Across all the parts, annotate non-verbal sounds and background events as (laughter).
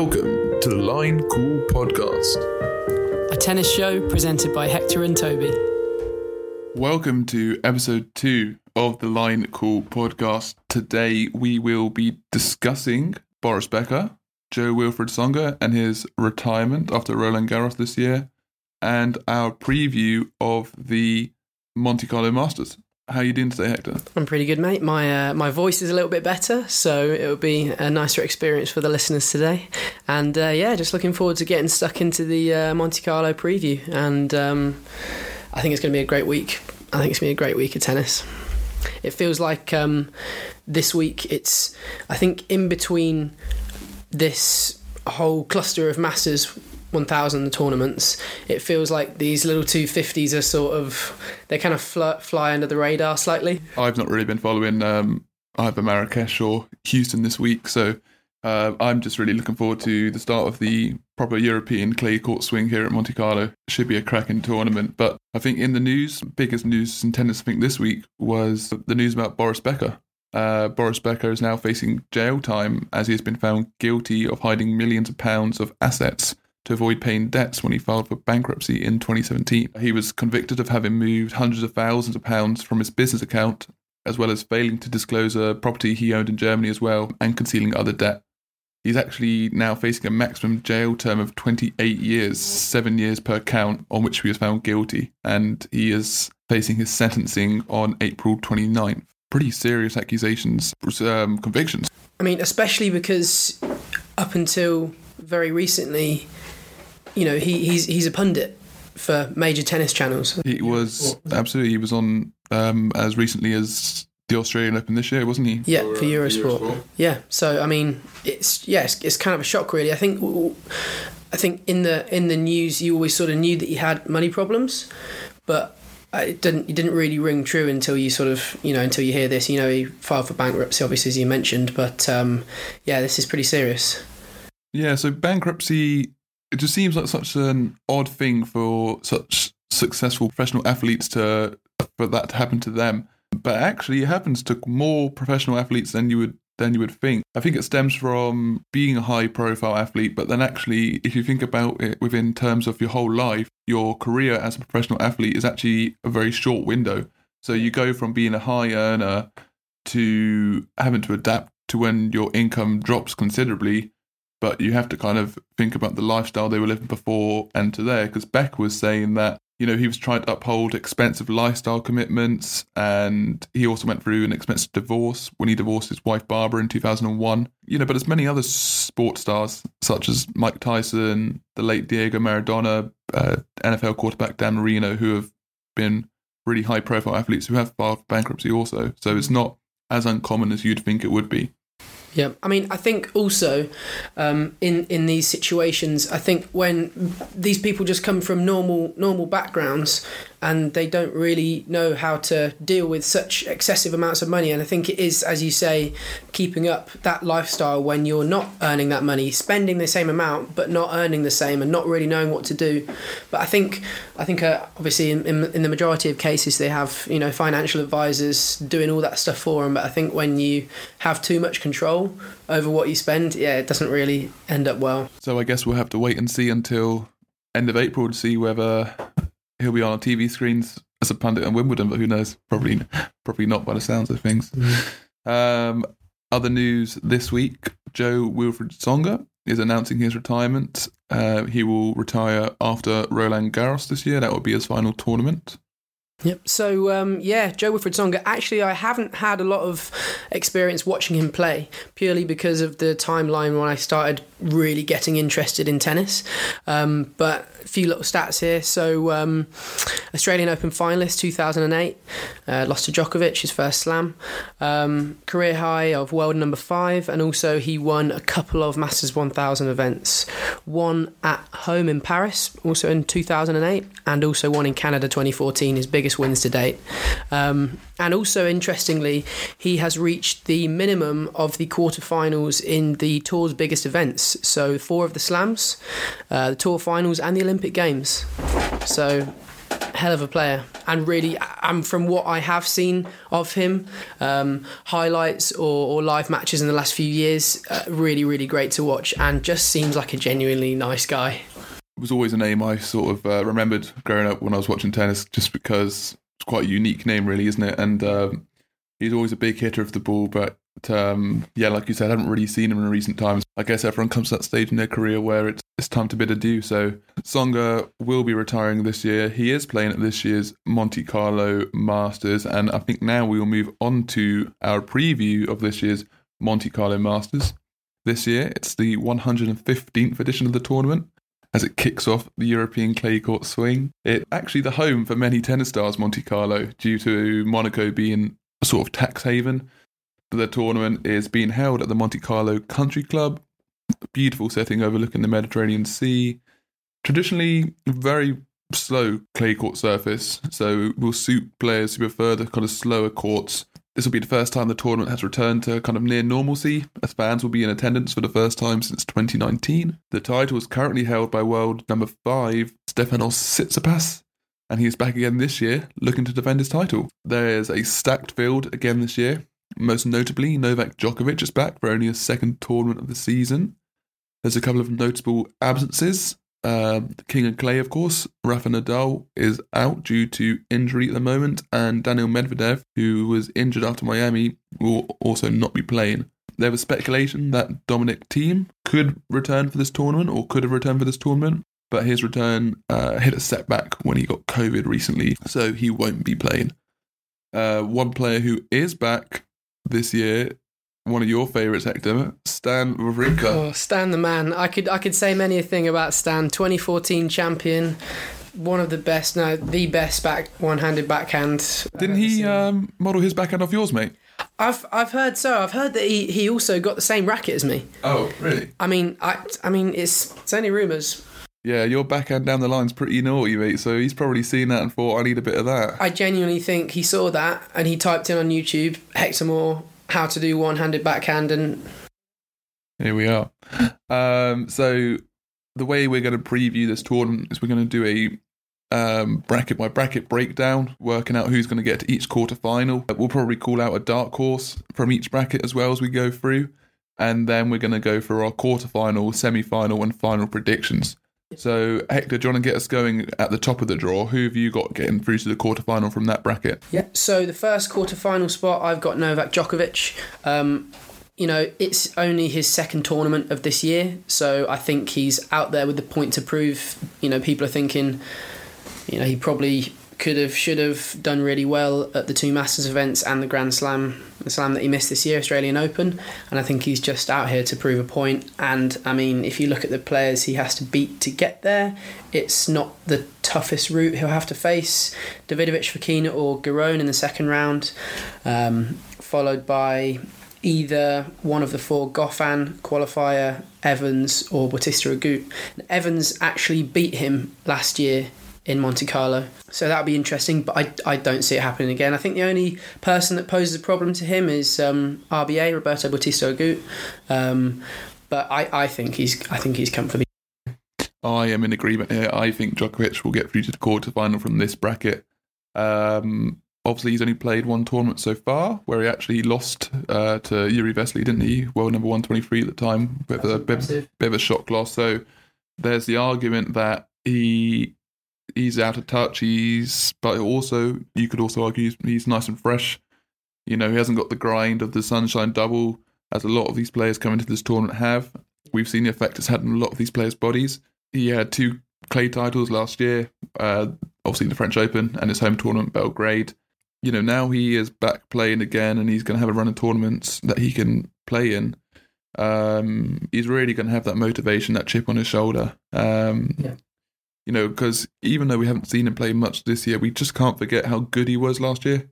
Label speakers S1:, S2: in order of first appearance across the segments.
S1: Welcome to the Line Cool Podcast.
S2: a tennis show presented by Hector and Toby.
S1: Welcome to episode two of the Line Cool Podcast. Today we will be discussing Boris Becker, Jo-Wilfried Tsonga, and his retirement after Roland Garros this year, and our preview of the Monte Carlo Masters. How are you doing today, Hector?
S2: I'm pretty good, mate. My uh, my voice is a little bit better, so it will be a nicer experience for the listeners today. And uh, yeah, just looking forward to getting stuck into the uh, Monte Carlo preview. And um, I think it's going to be a great week. I think it's going to be a great week of tennis. It feels like um, this week it's I think in between this whole cluster of Masters 1000 tournaments, it feels like these little 250s are sort of they kind of fly, fly under the radar slightly.
S1: I've not really been following um, either Marrakesh or Houston this week, so uh, I'm just really looking forward to the start of the proper European clay court swing here at Monte Carlo. Should be a cracking tournament. But I think in the news, biggest news in tennis, I think this week was the news about Boris Becker. Uh, Boris Becker is now facing jail time as he has been found guilty of hiding millions of pounds of assets to avoid paying debts when he filed for bankruptcy in 2017. He was convicted of having moved hundreds of thousands of pounds from his business account, as well as failing to disclose a property he owned in Germany as well, and concealing other debt. He's actually now facing a maximum jail term of 28 years, seven years per count, on which he was found guilty, and he is facing his sentencing on April 29th. Pretty serious accusations, um, convictions.
S2: I mean, especially because up until very recently, you know, he, he's he's a pundit for major tennis channels.
S1: He was absolutely. He was on um, as recently as the Australian Open this year, wasn't he?
S2: Yeah, for Eurosport. Yeah, so I mean, it's yeah, it's, it's kind of a shock, really. I think I think in the in the news, you always sort of knew that he had money problems, but it didn't it didn't really ring true until you sort of you know until you hear this. You know, he filed for bankruptcy, obviously, as you mentioned, but um, yeah, this is pretty serious.
S1: Yeah, so bankruptcy it just seems like such an odd thing for such successful professional athletes to for that to happen to them. But actually, it happens to more professional athletes than you would than you would think. I think it stems from being a high profile athlete, but then actually, if you think about it within terms of your whole life, your career as a professional athlete is actually a very short window. So you go from being a high earner to having to adapt to when your income drops considerably but you have to kind of think about the lifestyle they were living before and to there. Because Beck was saying that you know he was trying to uphold expensive lifestyle commitments, and he also went through an expensive divorce when he divorced his wife Barbara in two thousand and one. You know, but as many other sports stars such as Mike Tyson, the late Diego Maradona, uh, NFL quarterback Dan Marino, who have been really high profile athletes who have filed for bankruptcy also. So it's not as uncommon as you'd think it would be.
S2: Yeah, I mean, I think also um, in in these situations, I think when these people just come from normal normal backgrounds and they don't really know how to deal with such excessive amounts of money, and I think it is, as you say, keeping up that lifestyle when you're not earning that money, spending the same amount but not earning the same, and not really knowing what to do. But I think I think uh, obviously in, in in the majority of cases they have you know financial advisors doing all that stuff for them. But I think when you have too much control over what you spend, yeah, it doesn't really end up well.
S1: So I guess we'll have to wait and see until end of April to see whether he'll be on our TV screens as a pundit in Wimbledon. But who knows? Probably, probably not by the sounds of things. Um, other news this week: Jo-Wilfried Tsonga is announcing his retirement. Uh, he will retire after Roland Garros this year. That will be his final tournament.
S2: Yep. So um, yeah, Jo-Wilfried Tsonga. Actually, I haven't had a lot of experience watching him play purely because of the timeline when I started really getting interested in tennis. Um, but a few little stats here. So um, Australian Open finalist 2008, uh, lost to Djokovic his first slam. Um, career high of world number five, and also he won a couple of Masters 1000 events. One at home in Paris, also in 2008, and also one in Canada 2014. His biggest wins to date. Um, and also, interestingly, he has reached the minimum of the quarterfinals in the tour's biggest events. So, four of the slams, uh, the tour finals, and the Olympic Games. So, hell of a player, and really, and from what I have seen of him, um, highlights or, or, live matches in the last few years, uh, really, really great to watch, and just seems like a genuinely nice guy.
S1: It was always a name I sort of uh, remembered growing up when I was watching tennis, just because it's quite a unique name, really, isn't it? And um, he's always a big hitter of the ball, but um, yeah, like you said, I haven't really seen him in recent times. I guess everyone comes to that stage in their career where it's it's time to bid adieu. So Tsonga will be retiring this year. He is playing at this year's Monte Carlo Masters, and I think now we will move on to our preview of this year's Monte Carlo Masters. This year, it's the 115th edition of the tournament. As it kicks off the European clay court swing, it's actually the home for many tennis stars Monte Carlo, due to Monaco being a sort of tax haven the tournament is being held at the Monte Carlo Country Club, beautiful setting overlooking the Mediterranean Sea. Traditionally, very slow clay court surface, so will suit players who prefer the kind of slower courts. This will be the first time the tournament has returned to kind of near normalcy, as fans will be in attendance for the first time since 2019. The title is currently held by world number five, Stefanos Tsitsipas, and he is back again this year, looking to defend his title. There is a stacked field again this year, most notably, Novak Djokovic is back for only his second tournament of the season. There's a couple of notable absences. Um, King and Clay, of course, Rafa Nadal is out due to injury at the moment, and Daniil Medvedev, who was injured after Miami, will also not be playing. There was speculation that Dominic Thiem could return for this tournament or could have returned for this tournament, but his return uh, hit a setback when he got COVID recently, so he won't be playing. Uh, one player who is back this year. One of your favourites, Hector, Stan Wawrinka.
S2: Oh, Stan the man. I could I could say many a thing about Stan. 2014 champion, one of the best, no, the best back one-handed backhand.
S1: Didn't he um, model his backhand off yours, mate?
S2: I've I've heard so. I've heard that he, he also got the same racket as me.
S1: Oh, really?
S2: I mean, I I mean, it's it's only rumours.
S1: Yeah, your backhand down the line's pretty naughty, mate. So he's probably seen that and thought, I need a bit of that.
S2: I genuinely think he saw that and he typed in on YouTube Hector Moore how to do one-handed backhand and
S1: here we are um, so the way we're going to preview this tournament is we're going to do a um, bracket by bracket breakdown, working out who's going to get to each quarter final. We'll probably call out a dark horse from each bracket as well as we go through, and then we're going to go for our quarter final, semi final, and final predictions. So, Hector, do you want to get us going at the top of the draw? Who have you got getting through to the quarterfinal from that bracket?
S2: Yeah, so the first quarterfinal spot, I've got Novak Djokovic. Um, you know, it's only his second tournament of this year, so I think he's out there with the point to prove. You know, people are thinking, you know, he probably could have, should have done really well at the two Masters events and the Grand Slam, the Slam that he missed this year, Australian Open. And I think he's just out here to prove a point. And I mean, if you look at the players he has to beat to get there, it's not the toughest route he'll have to face. Davidovich, Fokina, or Giron in the second round, um, followed by either one of the four Goffin, Qualifier, Evans, or Bautista Agut. Evans actually beat him last year in Monte Carlo. So that'll be interesting, but I, I don't see it happening again. I think the only person that poses a problem to him is um, RBA, Roberto Bautista Agut. Um, but I, I think he's I think he's come for the.
S1: I am in agreement here. I think Djokovic will get through to the quarterfinal from this bracket. Um, obviously, he's only played one tournament so far, where he actually lost uh, to Jiri Vesely, didn't he? World number one twenty three at the time, bit of, a, bit, bit of a shock loss. So there's the argument that he he's out of touch. He's, but also you could also argue he's, he's nice and fresh. You know, he hasn't got the grind of the Sunshine Double as a lot of these players coming to this tournament have. We've seen the effect it's had on a lot of these players' bodies. He had two clay titles last year, uh, obviously the French Open and his home tournament, Belgrade. You know, now he is back playing again and he's going to have a run of tournaments that he can play in. Um, he's really going to have that motivation, that chip on his shoulder. Um, yeah you know, because even though we haven't seen him play much this year, we just can't forget how good he was last year.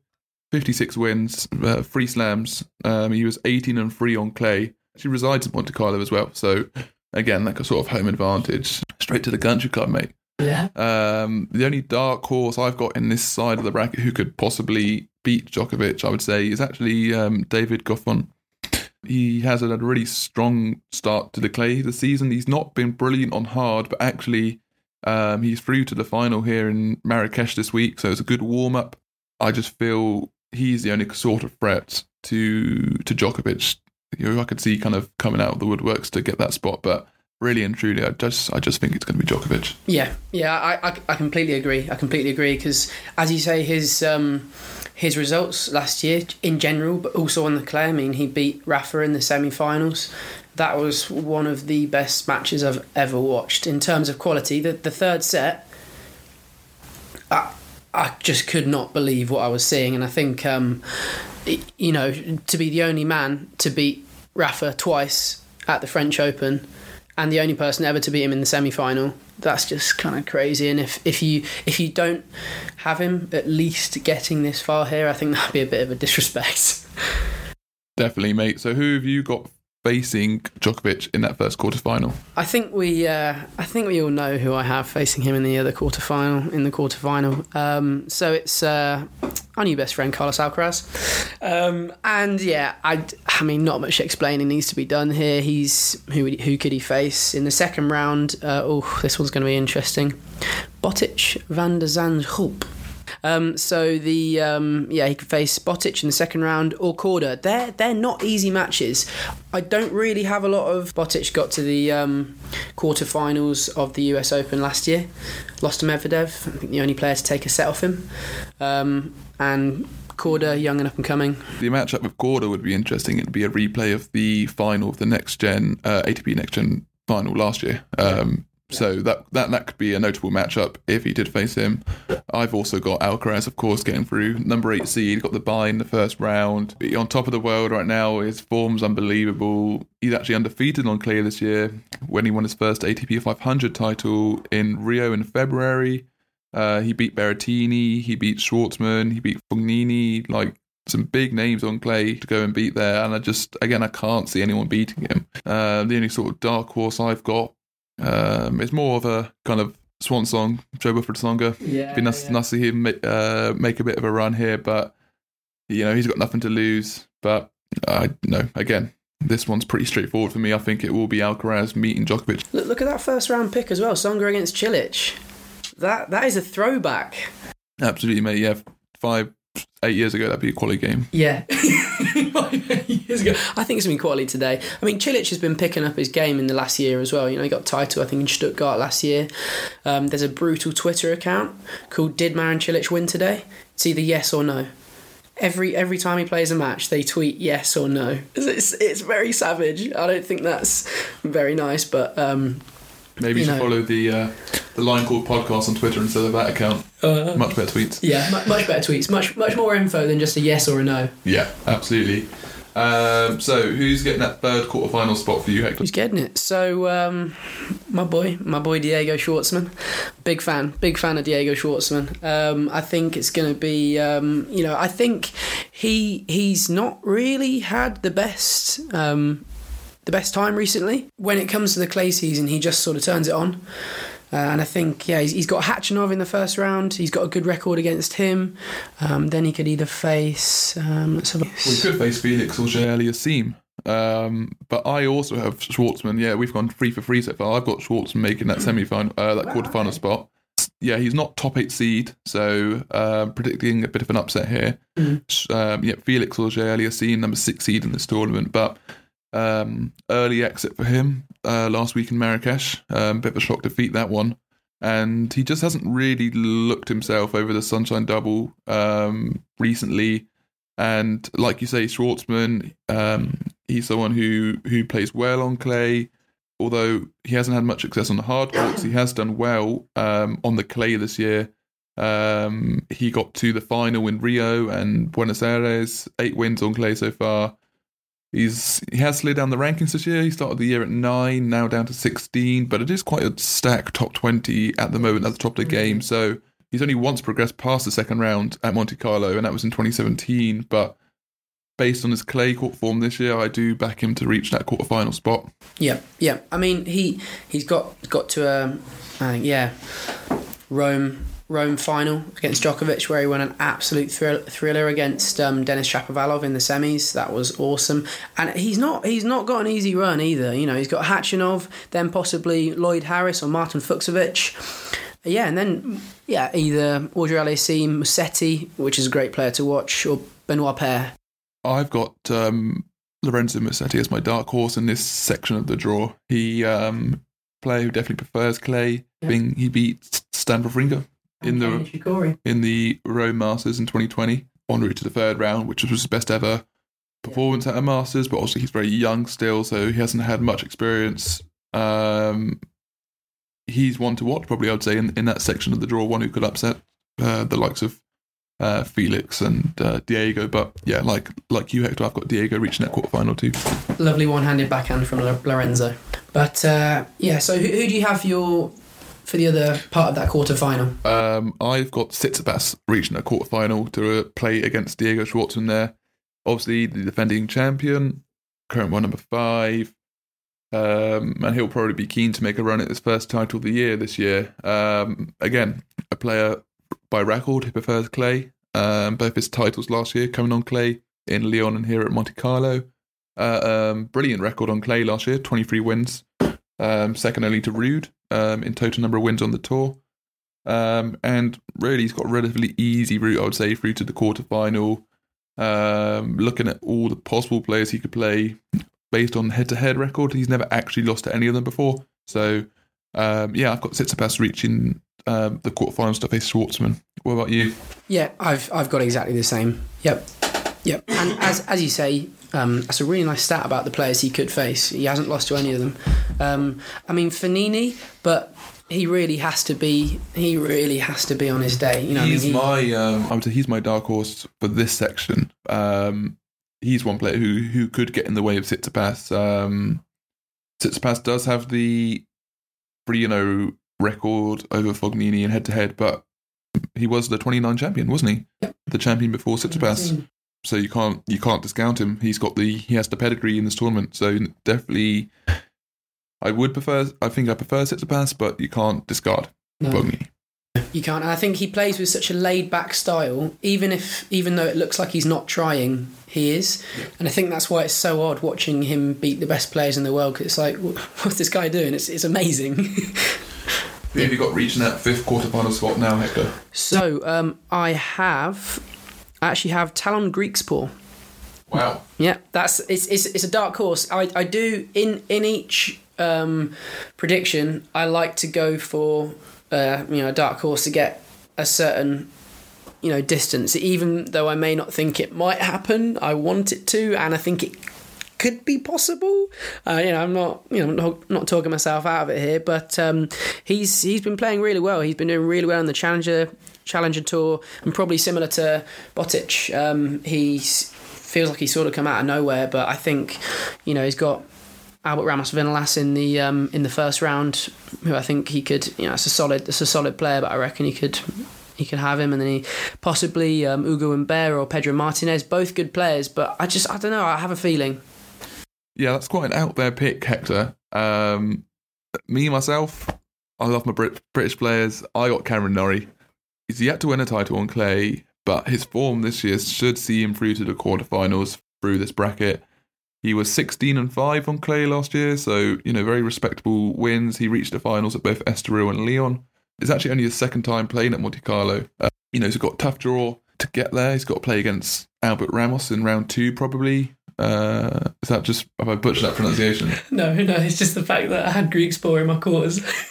S1: 56 wins, uh, three slams. Um, he was 18 and 3 on clay. She resides in Monte Carlo as well. So, again, like a sort of home advantage. Straight to the country club, mate.
S2: Yeah.
S1: Um, the only dark horse I've got in this side of the bracket who could possibly beat Djokovic, I would say, is actually um, David Goffin. He has had a really strong start to the clay this season. He's not been brilliant on hard, but actually Um, he's through to the final here in Marrakesh this week, so it's a good warm up. I just feel he's the only sort of threat to to Djokovic. You know, I could see kind of coming out of the woodworks to get that spot, but really and truly, I just I just think it's going to be Djokovic.
S2: Yeah, yeah, I, I, I completely agree. I completely agree because, as you say, his um, his results last year in general, but also on the clay. I mean, he beat Rafa in the semi-finals. That was one of the best matches I've ever watched. In terms of quality. The the third set, I I just could not believe what I was seeing, and I think um, you know to be the only man to beat Rafa twice at the French Open and the only person ever to beat him in the semi-final that's just kind of crazy. And if, if you if you don't have him at least getting this far here i think that'd be a bit of a disrespect.
S1: Definitely mate. So who have you got facing Djokovic in that first quarterfinal?
S2: I think we, uh, I think we all know who I have facing him in the other quarterfinal. In the quarterfinal, um, so it's uh, our new best friend Carlos Alcaraz, um, and yeah, I, I mean, not much explaining needs to be done here. He's who, who could he face in the second round? Uh, oh, this one's going to be interesting. Botic van der Zandschulp. Um, so the um, yeah, he could face Botic in the second round or Korda. They're they're not easy matches. I don't really have a lot of Botic got to the um, quarterfinals of the US Open last year, lost to Medvedev. I think the only player to take a set off him, um, and Korda, young and up and coming.
S1: The matchup with Korda would be interesting. It'd be a replay of the final of the next gen uh, ATP next gen final last year. Um, so that, that that could be a notable matchup if he did face him. I've also got Alcaraz, of course, getting through number eight seed. Got the bye in the first round. On top of the world right now, his form's unbelievable. He's actually undefeated on clay this year when he won his first ATP 500 title in Rio in February. Uh, he beat Berrettini, he beat Schwartzman, he beat Fognini, like some big names on clay to go and beat there. And I just, again, I can't see anyone beating him. Uh, the only sort of dark horse I've got um, it's more of a kind of swan song, Jo-Wilfried Tsonga.
S2: Yeah,
S1: Be nice,
S2: yeah.
S1: nice to see him make, uh, make a bit of a run here, but you know he's got nothing to lose. But I know again, this one's pretty straightforward for me. I think it will be Alcaraz meeting Djokovic.
S2: Look, look at that first round pick as well. Tsonga against Cilic. That that is a throwback.
S1: Absolutely, mate. Yeah, five, eight years ago, that'd be a quality game.
S2: Yeah. (laughs) Years ago. I think it's been quality today. I mean, Cilic has been picking up his game in the last year as well. You know, he got title, I think, in Stuttgart last year. Um, there's a brutal Twitter account called Did Marin Cilic win today? It's either yes or no. Every every time he plays a match, they tweet yes or no. It's, it's very savage. I don't think that's very nice, but um,
S1: Maybe you
S2: You
S1: should
S2: know.
S1: follow the uh, the Line Called podcast on Twitter instead of that account.
S2: uh,
S1: Much better tweets.
S2: yeah, much better tweets, much much more info than just a yes or a no.
S1: Yeah, absolutely. Um, so, who's getting that third quarterfinal spot for you, Hector?
S2: Who's getting it? So, um, my boy, my boy Diego Schwartzman, big fan, big fan of Diego Schwartzman. Um, I think it's going to be, um, you know, I think he he's not really had the best. Um, the best time recently. When it comes to the clay season, he just sort of turns it on. Uh, and I think, yeah, he's, he's got Khachanov in the first round. He's got a good record against him. Um, then he could either face. Um, let's have a
S1: We could face Felix or Aliassime. Um, but I also have Schwartzman. Yeah, we've gone three for three so far. I've got Schwartzman making that semi final, uh, that quarter final spot. Yeah, he's not top eight seed, so um, predicting a bit of an upset here. Um, yeah, Felix Auger-Aliassime, number six seed in this tournament, but um, early exit for him uh, last week in Marrakesh. Um, bit of a shock defeat that one, and he just hasn't really looked himself over the Sunshine Double um, recently. And like you say, Schwartzman, um, he's someone who who plays well on clay. Although he hasn't had much success on the hard courts, he has done well um, on the clay this year. Um, he got to the final in Rio and Buenos Aires, eight wins on clay so far. He's he has slid down the rankings this year. He started the year at nine, now down to sixteen, but it is quite a stacked top twenty at the moment at the top of the game. So he's only once progressed past the second round at Monte Carlo, and that was in 2017. But based on his clay court form this year, I do back him to reach that quarterfinal spot.
S2: Yeah, yeah. I mean, he he's got got to um, I think yeah, Rome Rome final against Djokovic, where he won an absolute thrill- thriller against um, Denis Shapovalov in the semis. That was awesome, and he's not he's not got an easy run either. You know, he's got Khachanov, then possibly Lloyd Harris or Martin Fucsovics. Yeah, and then yeah, either Auger-Aliassime, Musetti, which is a great player to watch, or Benoit Paire.
S1: I've got um, Lorenzo Musetti as my dark horse in this section of the draw. He um, player who definitely prefers clay.
S2: Yeah.
S1: Being he beat Stan Wawrinka in the
S2: Nishikori.
S1: in the Rome Masters in 2020, en route to the third round, which was his best ever performance at a Masters. But also he's very young still, so he hasn't had much experience. Um, he's one to watch, probably I'd say in, in that section of the draw, one who could upset uh, the likes of uh, Felix and uh, Diego. But yeah, like like you, Hector, I've got Diego reaching that quarterfinal too.
S2: Lovely one-handed backhand from Lorenzo. But uh, yeah, so who, who do you have your for the other part of that quarter final?
S1: Um, I've got Tsitsipas reaching a quarterfinal to uh, play against Diego Schwartzman there. Obviously, the defending champion, current one number five, um, and he'll probably be keen to make a run at his first title of the year this year. Um, again, a player by record who prefers clay. Um, both his titles last year coming on clay in Lyon and here at Monte Carlo. Uh, um, brilliant record on clay last year, 23 wins, um, second only to Ruud um, in total number of wins on the tour. Um, and really, he's got a relatively easy route, I would say, through to the quarterfinal. Um, looking at all the possible players he could play based on head-to-head record, he's never actually lost to any of them before. So, um, yeah, I've got Tsitsipas reaching um, the quarterfinals to face Schwartzman. What about you?
S2: Yeah, I've I've got exactly the same. Yep, yep. And as as you say, um, that's a really nice stat about the players he could face. He hasn't lost to any of them. Um, I mean, Fognini, but he really has to be. He really has to be on his day. You know, I mean,
S1: he's
S2: he-
S1: my, um, I would say, he's my dark horse for this section. Um, he's one player who who could get in the way of Tsitsipas. Um, Tsitsipas does have the 3 0 record over Fognini in head to head, but he was the 29 champion, wasn't he?
S2: Yep.
S1: The champion before Tsitsipas. So you can't you can't discount him. He's got the he has the pedigree in this tournament. So definitely, I would prefer. I think I prefer Tsitsipas, but you can't discard
S2: No.
S1: Fognini.
S2: You can't. And I think he plays with such a laid back style, even if even though it looks like he's not trying, he is. And I think that's why it's so odd watching him beat the best players in the world. Cause it's like, what's this guy doing? It's it's amazing. (laughs)
S1: Who have you got reaching that fifth quarterfinal spot now, Hector?
S2: so um, I have, I actually have Tallon Griekspoor.
S1: Wow.
S2: Yeah, that's it's it's, it's a dark horse. I, I do in in each um, prediction. I like to go for uh, you know a dark horse to get a certain you know distance. Even though I may not think it might happen, I want it to, and I think it could be possible. Uh, you know, I'm not you know not, not talking myself out of it here, but um, he's he's been playing really well. He's been doing really well in the Challenger Challenger Tour, and probably similar to Botic. Um, he's feels like he's sort of come out of nowhere, but I think you know he's got. Albert Ramos Vinolas in the um, in the first round, who I think he could, you know, it's a solid, it's a solid player, but I reckon he could, he could have him, and then he possibly um, Ugo Humbert or Pedro Martinez, both good players, but I just, I don't know, I have a feeling.
S1: Yeah, that's quite an out there pick, Hector. Um, me myself, I love my Brit- British players. I got Cameron Norrie. He's yet to win a title on clay, but his form this year should see him through to the quarterfinals through this bracket. He was 16 and 5 on clay last year, so you know very respectable wins. He reached the finals at both Estoril and Lyon. It's actually only his second time playing at Monte Carlo. Uh, you know he's got a tough draw to get there. He's got to play against Albert Ramos in round two, probably. Uh, is that just have I butchered that pronunciation? (laughs)
S2: No, no, it's just the fact that I had Griekspoor in my quarters. (laughs)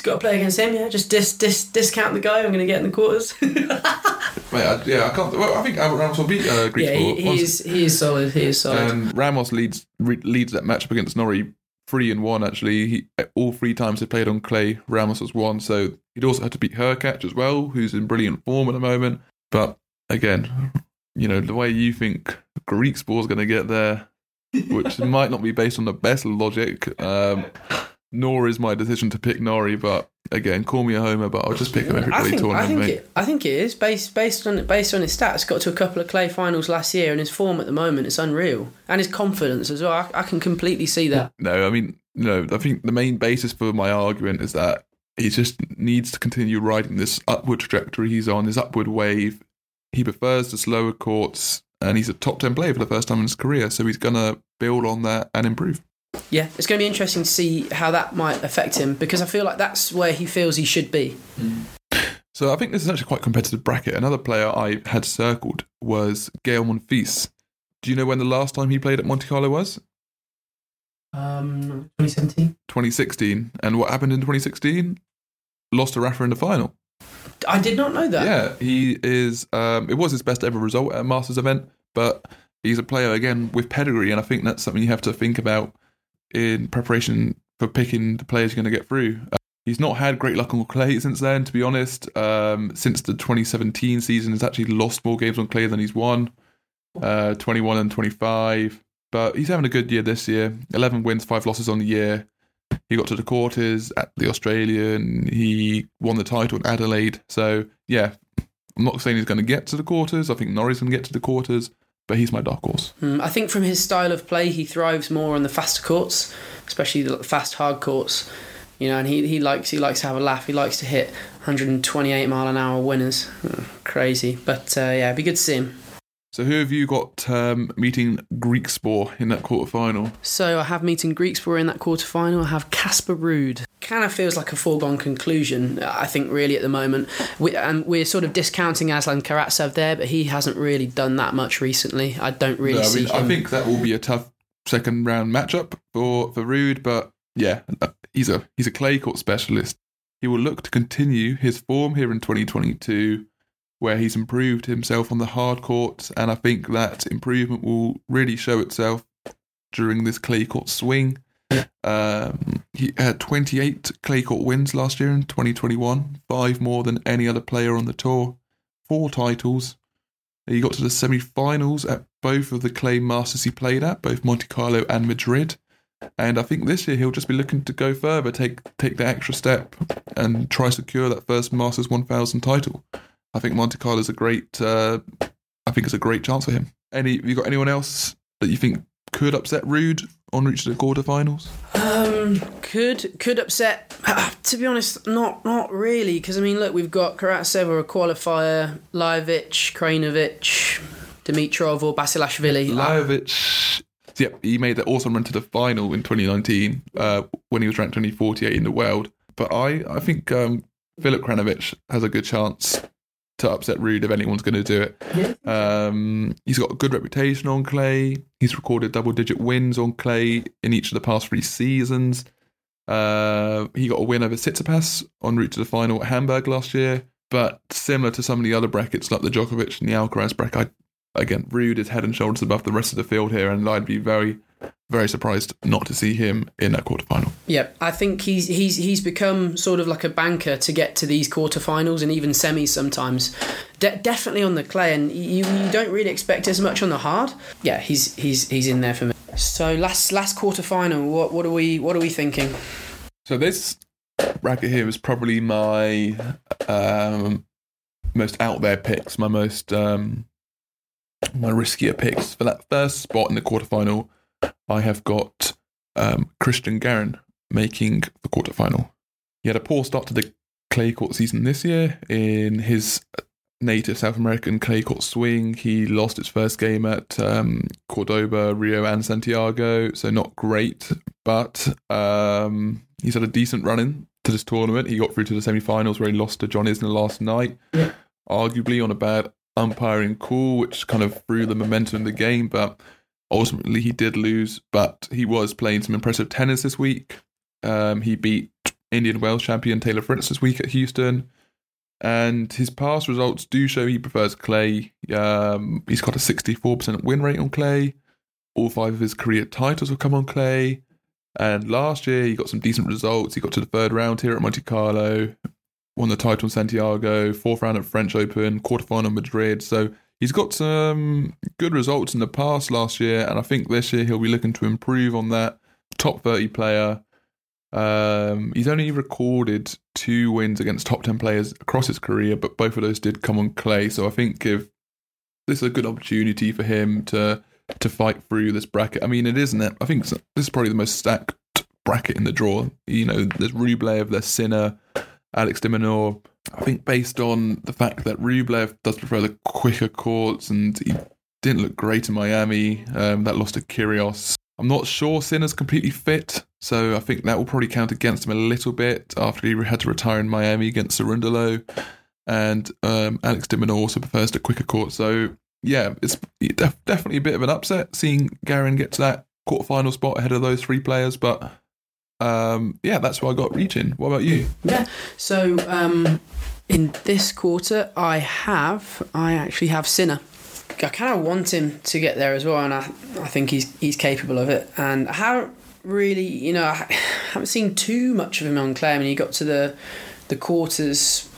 S2: he's got to play against him, yeah. Just dis, dis, discount the guy I'm going to get in the quarters. (laughs)
S1: Wait, I, yeah, I can't. Well, I think Ramos will beat uh, Greek
S2: yeah, he,
S1: Sport,
S2: he is, he is solid. He is solid.
S1: Um, Ramos leads re- leads that matchup against Norrie three and one. Actually, he, all three times they played on clay, Ramos was one. So he'd also had to beat Hurkacz as well, who's in brilliant form at the moment. But again, you know the way you think Griekspoor's going to get there, which (laughs) might not be based on the best logic. Um, nor is my decision to pick Norrie, but again, call me a homer, but I'll just pick him every
S2: I think, I think it. I think it is based based on based on his stats. Got to a couple of clay finals last year, and his form at the moment is unreal, and his confidence as well. I, I can completely see that.
S1: No, I mean, no, I think the main basis for my argument is that he just needs to continue riding this upward trajectory he's on, this upward wave. He prefers the slower courts, and he's a top 10 player for the first time in his career, so he's going to build on that and improve.
S2: Yeah, it's going to be interesting to see how that might affect him because I feel like that's where he feels he should be.
S1: So I think this is actually quite a competitive bracket. Another player I had circled was Gael Monfils. Do you know when the last time he played at Monte Carlo was?
S2: Um, 2017.
S1: 2016. And what happened in 2016? Lost to Rafa in the final.
S2: I did not know that.
S1: Yeah, he is. Um, it was his best ever result at a Masters event, but he's a player again with pedigree, and I think that's something you have to think about in preparation for picking the players you're going to get through. Uh, he's not had great luck on clay since then, to be honest. Um, since the 2017 season, he's actually lost more games on clay than he's won. Uh, 21 and 25, but he's having a good year this year. 11 wins, five losses on the year. He got to the quarters at the Australian. He won the title in Adelaide. So yeah, I'm not saying he's going to get to the quarters. I think Norrie's going to get to the quarters, but he's my dark horse.
S2: Hmm, I think from his style of play, he thrives more on the faster courts, especially the fast hard courts. You know, and he, he likes he likes to have a laugh. He likes to hit 128 mile an hour winners. Hmm, crazy, but uh, yeah, it'd be good to see him.
S1: So who have you got um, meeting Griekspoor in that quarterfinal?
S2: So I have meeting Griekspoor in that quarterfinal. I have Casper Ruud. Kind of feels like a foregone conclusion, I think, really at the moment. We, and we're sort of discounting Aslan Karatsev there, but he hasn't really done that much recently. I don't really
S1: No, I, mean,
S2: him.
S1: I think that will be a tough second round matchup for for Ruud, but yeah, uh, he's a he's a clay court specialist. He will look to continue his form here in 2022, where he's improved himself on the hard courts, and I think that improvement will really show itself during this clay court swing. Um, he had 28 clay court wins last year in 2021, five more than any other player on the tour, four titles. He got to the semi finals at both of the clay masters he played at, both Monte Carlo and Madrid. And I think this year he'll just be looking to go further, take take the extra step, and try secure that first Masters 1000 title. I think Monte Carlo is a great. Uh, I think it's a great chance for him. Any? Have you got anyone else that you think could upset Ruud on reach to the quarterfinals?
S2: Um, could could upset. to be honest, not not really. Because I mean, look, we've got Karatsev a qualifier, Lajovic, Krajinovic, Dimitrov or Basilashvili.
S1: Lajovic. Yep, he made that awesome run to the final in 2019 uh, when he was ranked only 48 in the world. But I, I think um, Filip Krajinovic has a good chance to upset Ruud if anyone's going to do it. Um, he's got a good reputation on clay. He's recorded double-digit wins on clay in each of the past three seasons. Uh, he got a win over Tsitsipas en route to the final at Hamburg last year. But similar to some of the other brackets, like the Djokovic and the Alcaraz bracket, I, again, Ruud is head and shoulders above the rest of the field here, and I'd be very, very surprised not to see him in that quarterfinal.
S2: Yeah, I think he's he's he's become sort of like a banker to get to these quarterfinals and even semis sometimes. De- definitely on the clay, and you, you don't really expect as much on the hard. Yeah, he's he's he's in there for me. So last last quarterfinal, what what are we what are we thinking?
S1: So this bracket here is probably my um, most out there picks, my most um, my riskier picks for that first spot in the quarterfinal. I have got um, Cristian Garin making the quarterfinal. He had a poor start to the clay court season this year in his native South American clay court swing. He lost his first game at um, Cordoba, Rio, and Santiago, so not great. But um, he's had a decent run in to this tournament. He got through to the semi-finals where he lost to John Isner last night,
S2: Yeah.
S1: arguably on a bad umpiring call, which kind of threw the momentum in the game. But ultimately, he did lose. But he was playing some impressive tennis this week. Um, he beat Indian Wells champion Taylor Fritz this week at Houston. And his past results do show he prefers clay. Um, he's got a 64% win rate on clay. All five of his career titles have come on clay. And last year, he got some decent results. He got to the third round here at Monte Carlo, won the title in Santiago, fourth round at French Open, quarterfinal Madrid. So he's got some good results in the past last year. And I think this year he'll be looking to improve on that. Top 30 player. Um, he's only recorded two wins against top 10 players across his career, but both of those did come on clay. So I think if this is a good opportunity for him to to fight through this bracket. I mean, it isn't it? I think this is probably the most stacked bracket in the draw. You know, there's Rublev, there's Sinner, Alex de. I think based on the fact that Rublev does prefer the quicker courts and he didn't look great in Miami, um, that lost to Kyrgios. I'm not sure Sinner's completely fit, so I think that will probably count against him a little bit after he had to retire in Miami against Cerundolo. And um, Alex de also prefers the quicker court. So, yeah, it's def- definitely a bit of an upset seeing Garin get to that quarterfinal spot ahead of those three players. But um, yeah, that's what I got reaching. What about you?
S2: Yeah. So um, in this quarter, I have I actually have Sinner. I kind of want him to get there as well, and I I think he's he's capable of it. And I haven't really, you know, I haven't seen too much of him on clay. I mean, he got to the the quarters,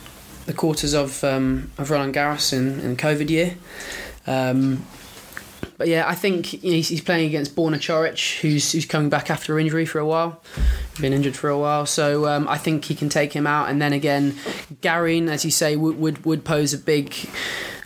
S2: the quarters of um, of Roland Garros in, in COVID year. Um, but yeah, I think you know, he's, playing against Borna Coric, who's who's coming back after injury for a while, been injured for a while. So um, I think he can take him out. And then again, Garin, as you say, would would, would pose a big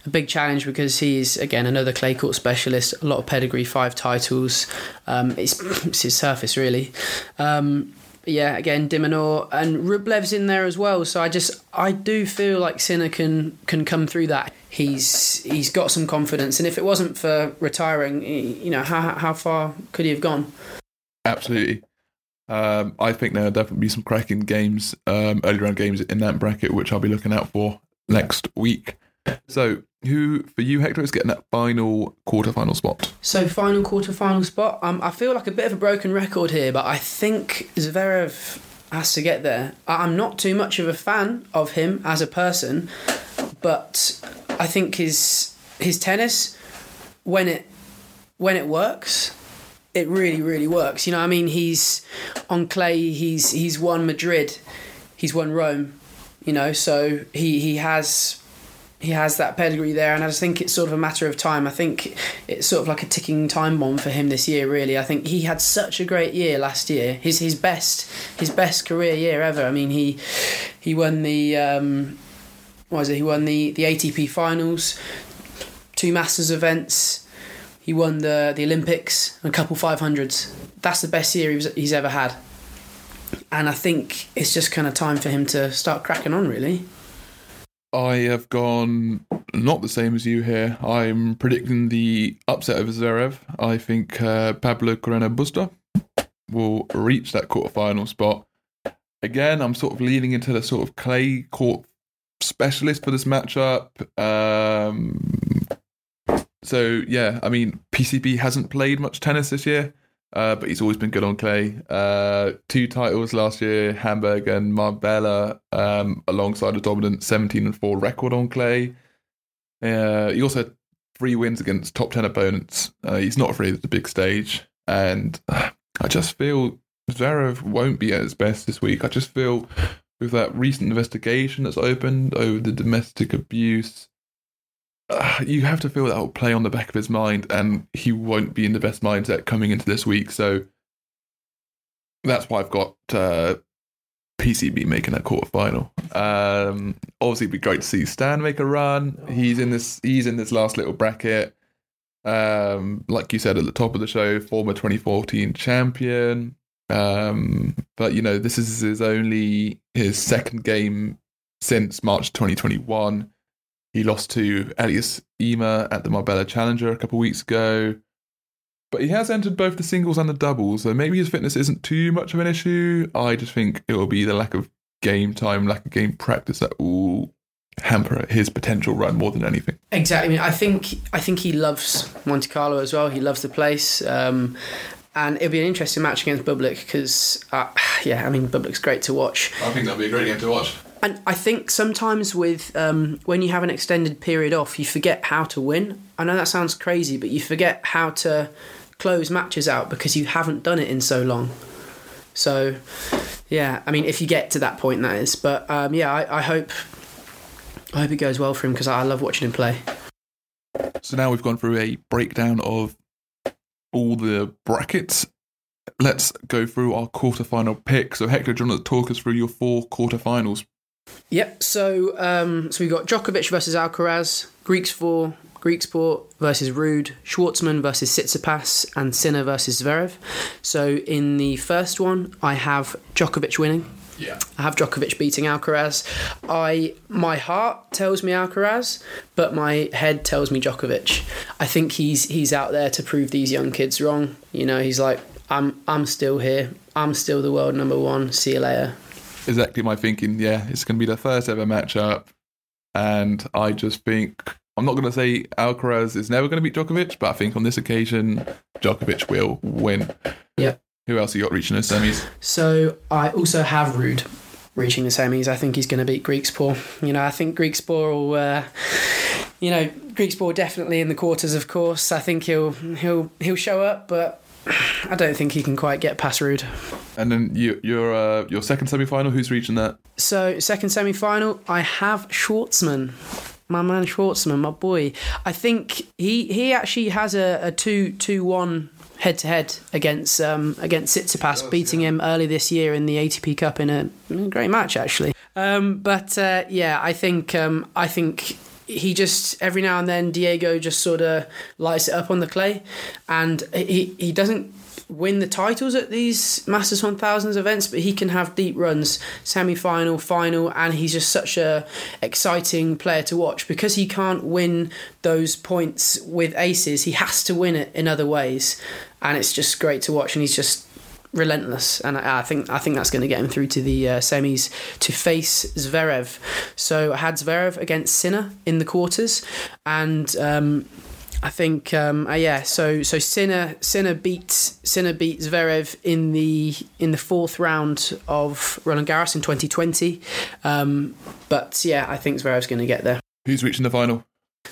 S2: a big challenge because he's again another clay court specialist, a lot of pedigree, five titles. Um, it's, it's his surface really. Um, yeah, again, de Minaur and Rublev's in there as well. So I just I do feel like Sinner can can come through that. He's he's got some confidence, and if it wasn't for retiring, you know how how far could he have gone?
S1: Absolutely. Um, I think there'll definitely be some cracking games, um, early round games in that bracket, which I'll be looking out for next week. So, who for you, Hector, is getting that final quarterfinal spot?
S2: So, final quarterfinal spot. Um, I feel like a bit of a broken record here, but I think Zverev has to get there. I'm not too much of a fan of him as a person, but I think his his tennis, when it when it works, it really really works. You know, I mean, he's on clay. He's he's won Madrid, he's won Rome. You know, so he he has he has that pedigree there, and I just think it's sort of a matter of time. I think it's sort of like a ticking time bomb for him this year. Really, I think he had such a great year last year. His his best his best career year ever. I mean, he he won the um, what was it? He won the the ATP finals, two Masters events. He won the the Olympics, and a couple five hundreds. That's the best year he's, he's ever had. And I think it's just kind of time for him to start cracking on, really.
S1: I have gone not the same as you here. I'm predicting the upset of Zverev. I think uh, Pablo Carreno Busta will reach that quarterfinal spot. Again, I'm sort of leaning into the sort of clay court specialist for this matchup. Um, so yeah, I mean PCB hasn't played much tennis this year. Uh, but he's always been good on clay. Uh, two titles last year, Hamburg and Marbella, um, alongside a dominant 17 and 4 record on clay. Uh, he also had three wins against top 10 opponents. Uh, he's not afraid of the big stage. And (sighs) I just feel Zverev won't be at his best this week. I just feel with that recent investigation that's opened over the domestic abuse, uh, you have to feel that will play on the back of his mind, and he won't be in the best mindset coming into this week. So that's why I've got uh, PCB making that quarterfinal. Um, obviously, it'd be great to see Stan make a run. He's in this. He's in this last little bracket. Um, like you said at the top of the show, former 2014 champion. Um, but you know, this is his only his second game since March 2021. He lost to Elias Ymer at the Marbella Challenger a couple weeks ago. But he has entered both the singles and the doubles, so maybe his fitness isn't too much of an issue. I just think it will be the lack of game time, lack of game practice that will hamper his potential run more than anything.
S2: Exactly. I mean, I think I think he loves Monte Carlo as well. He loves the place. Um, and it'll be an interesting match against Bublik because, uh, yeah, I mean, Bublik's great to watch.
S1: I think that'll be a great game to watch.
S2: And I think sometimes with um, when you have an extended period off, you forget how to win. I know that sounds crazy, but you forget how to close matches out because you haven't done it in so long. So, yeah, I mean, if you get to that point, that is. But um, yeah, I, I hope I hope it goes well for him because I love watching him play.
S1: So now we've gone through a breakdown of all the brackets let's go through our quarterfinal pick. So Hector, do you want to talk us through your four quarterfinals?
S2: Yep. So um, so we've got Djokovic versus Alcaraz, Greeks for Griekspoor versus Ruud, Schwartzman versus Tsitsipas, and Sinner versus Zverev. So in the first one, I have Djokovic winning.
S1: Yeah.
S2: I have Djokovic beating Alcaraz. I my heart tells me Alcaraz, but my head tells me Djokovic. I think he's he's out there to prove these young kids wrong. You know, he's like, I'm I'm still here. I'm still the world number one. See you later.
S1: Exactly my thinking. Yeah, it's going to be the first ever matchup, and I just think I'm not going to say Alcaraz is never going to beat Djokovic, but I think on this occasion Djokovic will win.
S2: Yeah.
S1: Who else you got reaching the semis?
S2: So I also have Ruud reaching the semis. I think he's going to beat Griekspoor. You know, I think Griekspoor will. Uh, you know, Griekspoor definitely in the quarters, of course. I think he'll he'll he'll show up, but I don't think he can quite get past Ruud.
S1: And then you, your uh, your second semi final. Who's reaching that?
S2: So second semi final, I have Schwartzman. My man Schwartzman, my boy. I think he he actually has a, a two two one head to head against um, against Tsitsipas, beating him early this year in the ATP Cup in a, in a great match actually. Um, but uh, yeah, I think um, I think he just every now and then Diego just sort of lights it up on the clay, and he he doesn't win the titles at these Masters 1000s events, but he can have deep runs, semi final, final, and he's just such a exciting player to watch because he can't win those points with aces. He has to win it in other ways, and it's just great to watch. And he's just relentless, and I, I think I think that's going to get him through to the uh, semis to face Zverev. So I had Zverev against Sinner in the quarters, and. Um, I think um, uh, yeah. So so Sinner Sinner beats Sinner beats Zverev in the in the fourth round of Roland Garros in 2020. Um, but yeah, I think Zverev's going to get there.
S1: Who's reaching the final?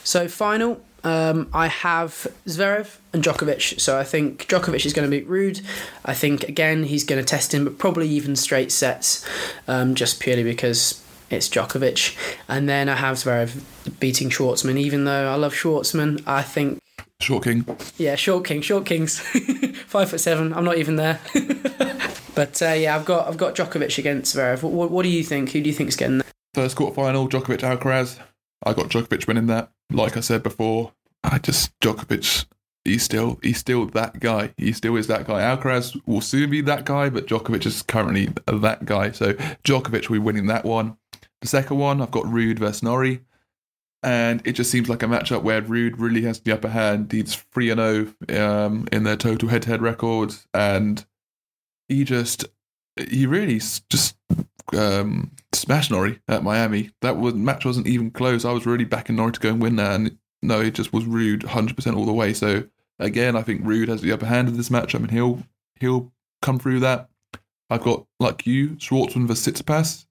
S2: So final, um, I have Zverev and Djokovic. So I think Djokovic is going to beat Ruud. I think again he's going to test him, but probably even straight sets, um, just purely because it's Djokovic. And then I have Zverev beating Schwartzman. Even though I love Schwartzman, I think
S1: Short King.
S2: yeah, short king, short kings, (laughs) five foot seven. I'm not even there. (laughs) but uh, yeah, I've got I've got Djokovic against Zverev. What, what, what do you think? Who do you think's getting there?
S1: First quarter final, Djokovic Alcaraz. I got Djokovic winning that. Like I said before, I just Djokovic. He's still he's still that guy. He still is that guy. Alcaraz will soon be that guy, but Djokovic is currently that guy. So Djokovic will be winning that one. The second one, I've got Ruud versus Norrie, And it just seems like a matchup where Ruud really has the upper hand. He's 3 0 um, in their total head to head records. And he just, he really just um, Norrie at Miami. That was, match wasn't even close. I was really backing Norrie to go and win that. And no, it just was Ruud 100% all the way. So again, I think Ruud has the upper hand in this matchup and he'll, he'll come through that. I've got, like you, Schwartzman versus Tsitsipas.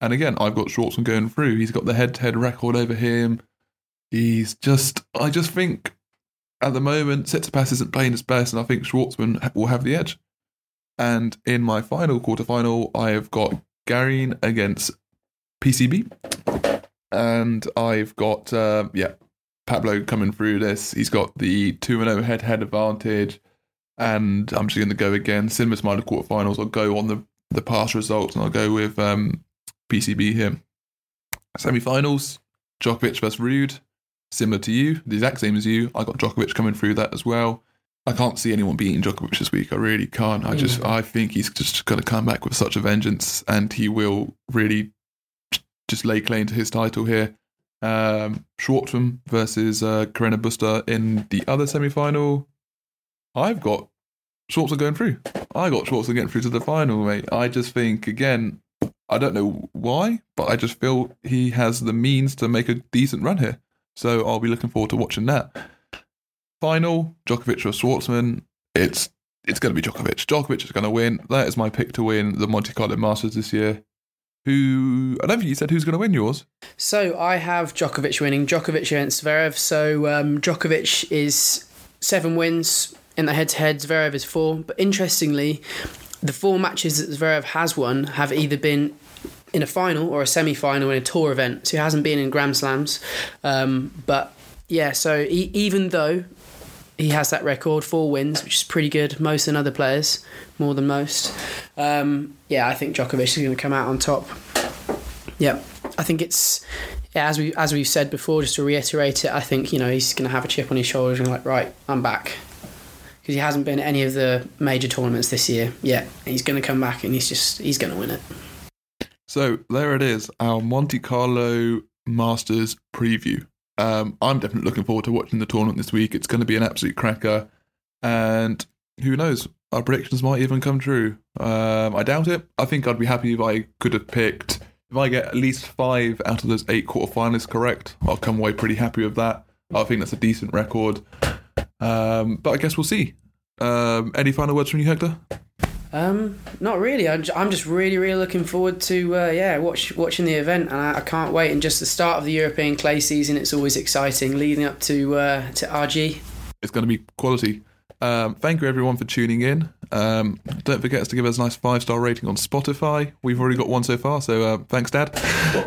S1: And again, I've got Schwartzman going through. He's got the head-to-head record over him. He's just, I just think at the moment, Tsitsipas isn't playing his best, and I think Schwartzman will have the edge. And in my final quarterfinal, I have got Garin against PCB, and I've got uh, yeah Pablo coming through this. He's got the two and zero head-to-head advantage, and I'm just going to go again. Similar to quarterfinals, I'll go on the the past results, and I'll go with um, PCB here. Semi-finals, Djokovic versus Ruud. Similar to you, the exact same as you. I got Djokovic coming through that as well. I can't see anyone beating Djokovic this week. I really can't. I just, I think he's just going to come back with such a vengeance, and he will really just lay claim to his title here. Um, Schwartzman versus uh, Carreño Busta in the other semi-final. I've got Schwartzman going through. I got Schwartzman getting through to the final, mate. I just think again, I don't know why, but I just feel he has the means to make a decent run here. So I'll be looking forward to watching that. Final, Djokovic or Schwartzman. It's it's going to be Djokovic. Djokovic is going to win. That is my pick to win the Monte Carlo Masters this year. Who I don't think you said who's going to win yours.
S2: So I have Djokovic winning. Djokovic against Zverev. So um, Djokovic is seven wins in the head-to-head. Zverev is four. But interestingly, the four matches that Zverev has won have either been in a final or a semi-final in a tour event. So he hasn't been in Grand Slams. Um, but yeah, so he, even though he has that record, four wins, which is pretty good, most than other players, more than most. Um, yeah, I think Djokovic is going to come out on top. Yeah, I think it's yeah, as we as we've said before, just to reiterate it, I think you know he's going to have a chip on his shoulders and like, right, I'm back because he hasn't been any of the major tournaments this year yet. He's going to come back and he's just he's going to win it.
S1: So there it is, our Monte Carlo Masters preview. Um, I'm definitely looking forward to watching the tournament this week. It's going to be an absolute cracker, and who knows, our predictions might even come true. Um, I doubt it. I think I'd be happy if I could have picked. If I get at least five out of those eight quarterfinalists correct, I'll come away pretty happy with that. I think that's a decent record. Um, but I guess we'll see. Um, any final words from you, Hector?
S2: Um, not really. I'm just, I'm just really, really looking forward to uh, yeah, watch watching the event, and I, I, can't wait. And just the start of the European clay season, it's always exciting. Leading up to uh, to RG,
S1: it's going to be quality. Um, thank you everyone for tuning in. Um, don't forget to give us a nice five star rating on Spotify. We've already got one so far, so uh, thanks, Dad.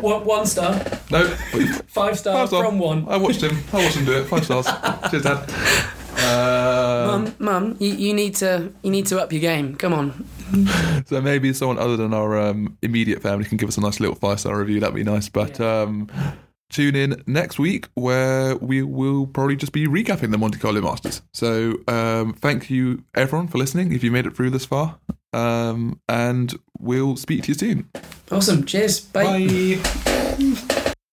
S3: One, one star.
S1: No, (laughs)
S3: five star five star from one.
S1: I watched him. I watched him do it. Five stars. (laughs) Cheers, Dad.
S2: Uh, mum, mum, you, you need to you need to up your game. Come on. (laughs)
S1: so maybe someone other than our um, immediate family can give us a nice little five star review. That'd be nice. But yeah. um, tune in next week where we will probably just be recapping the Monte Carlo Masters. So um, thank you everyone for listening. If you made it through this far, um, and we'll speak to you soon.
S2: Awesome. Cheers. Bye.
S1: Bye. (laughs)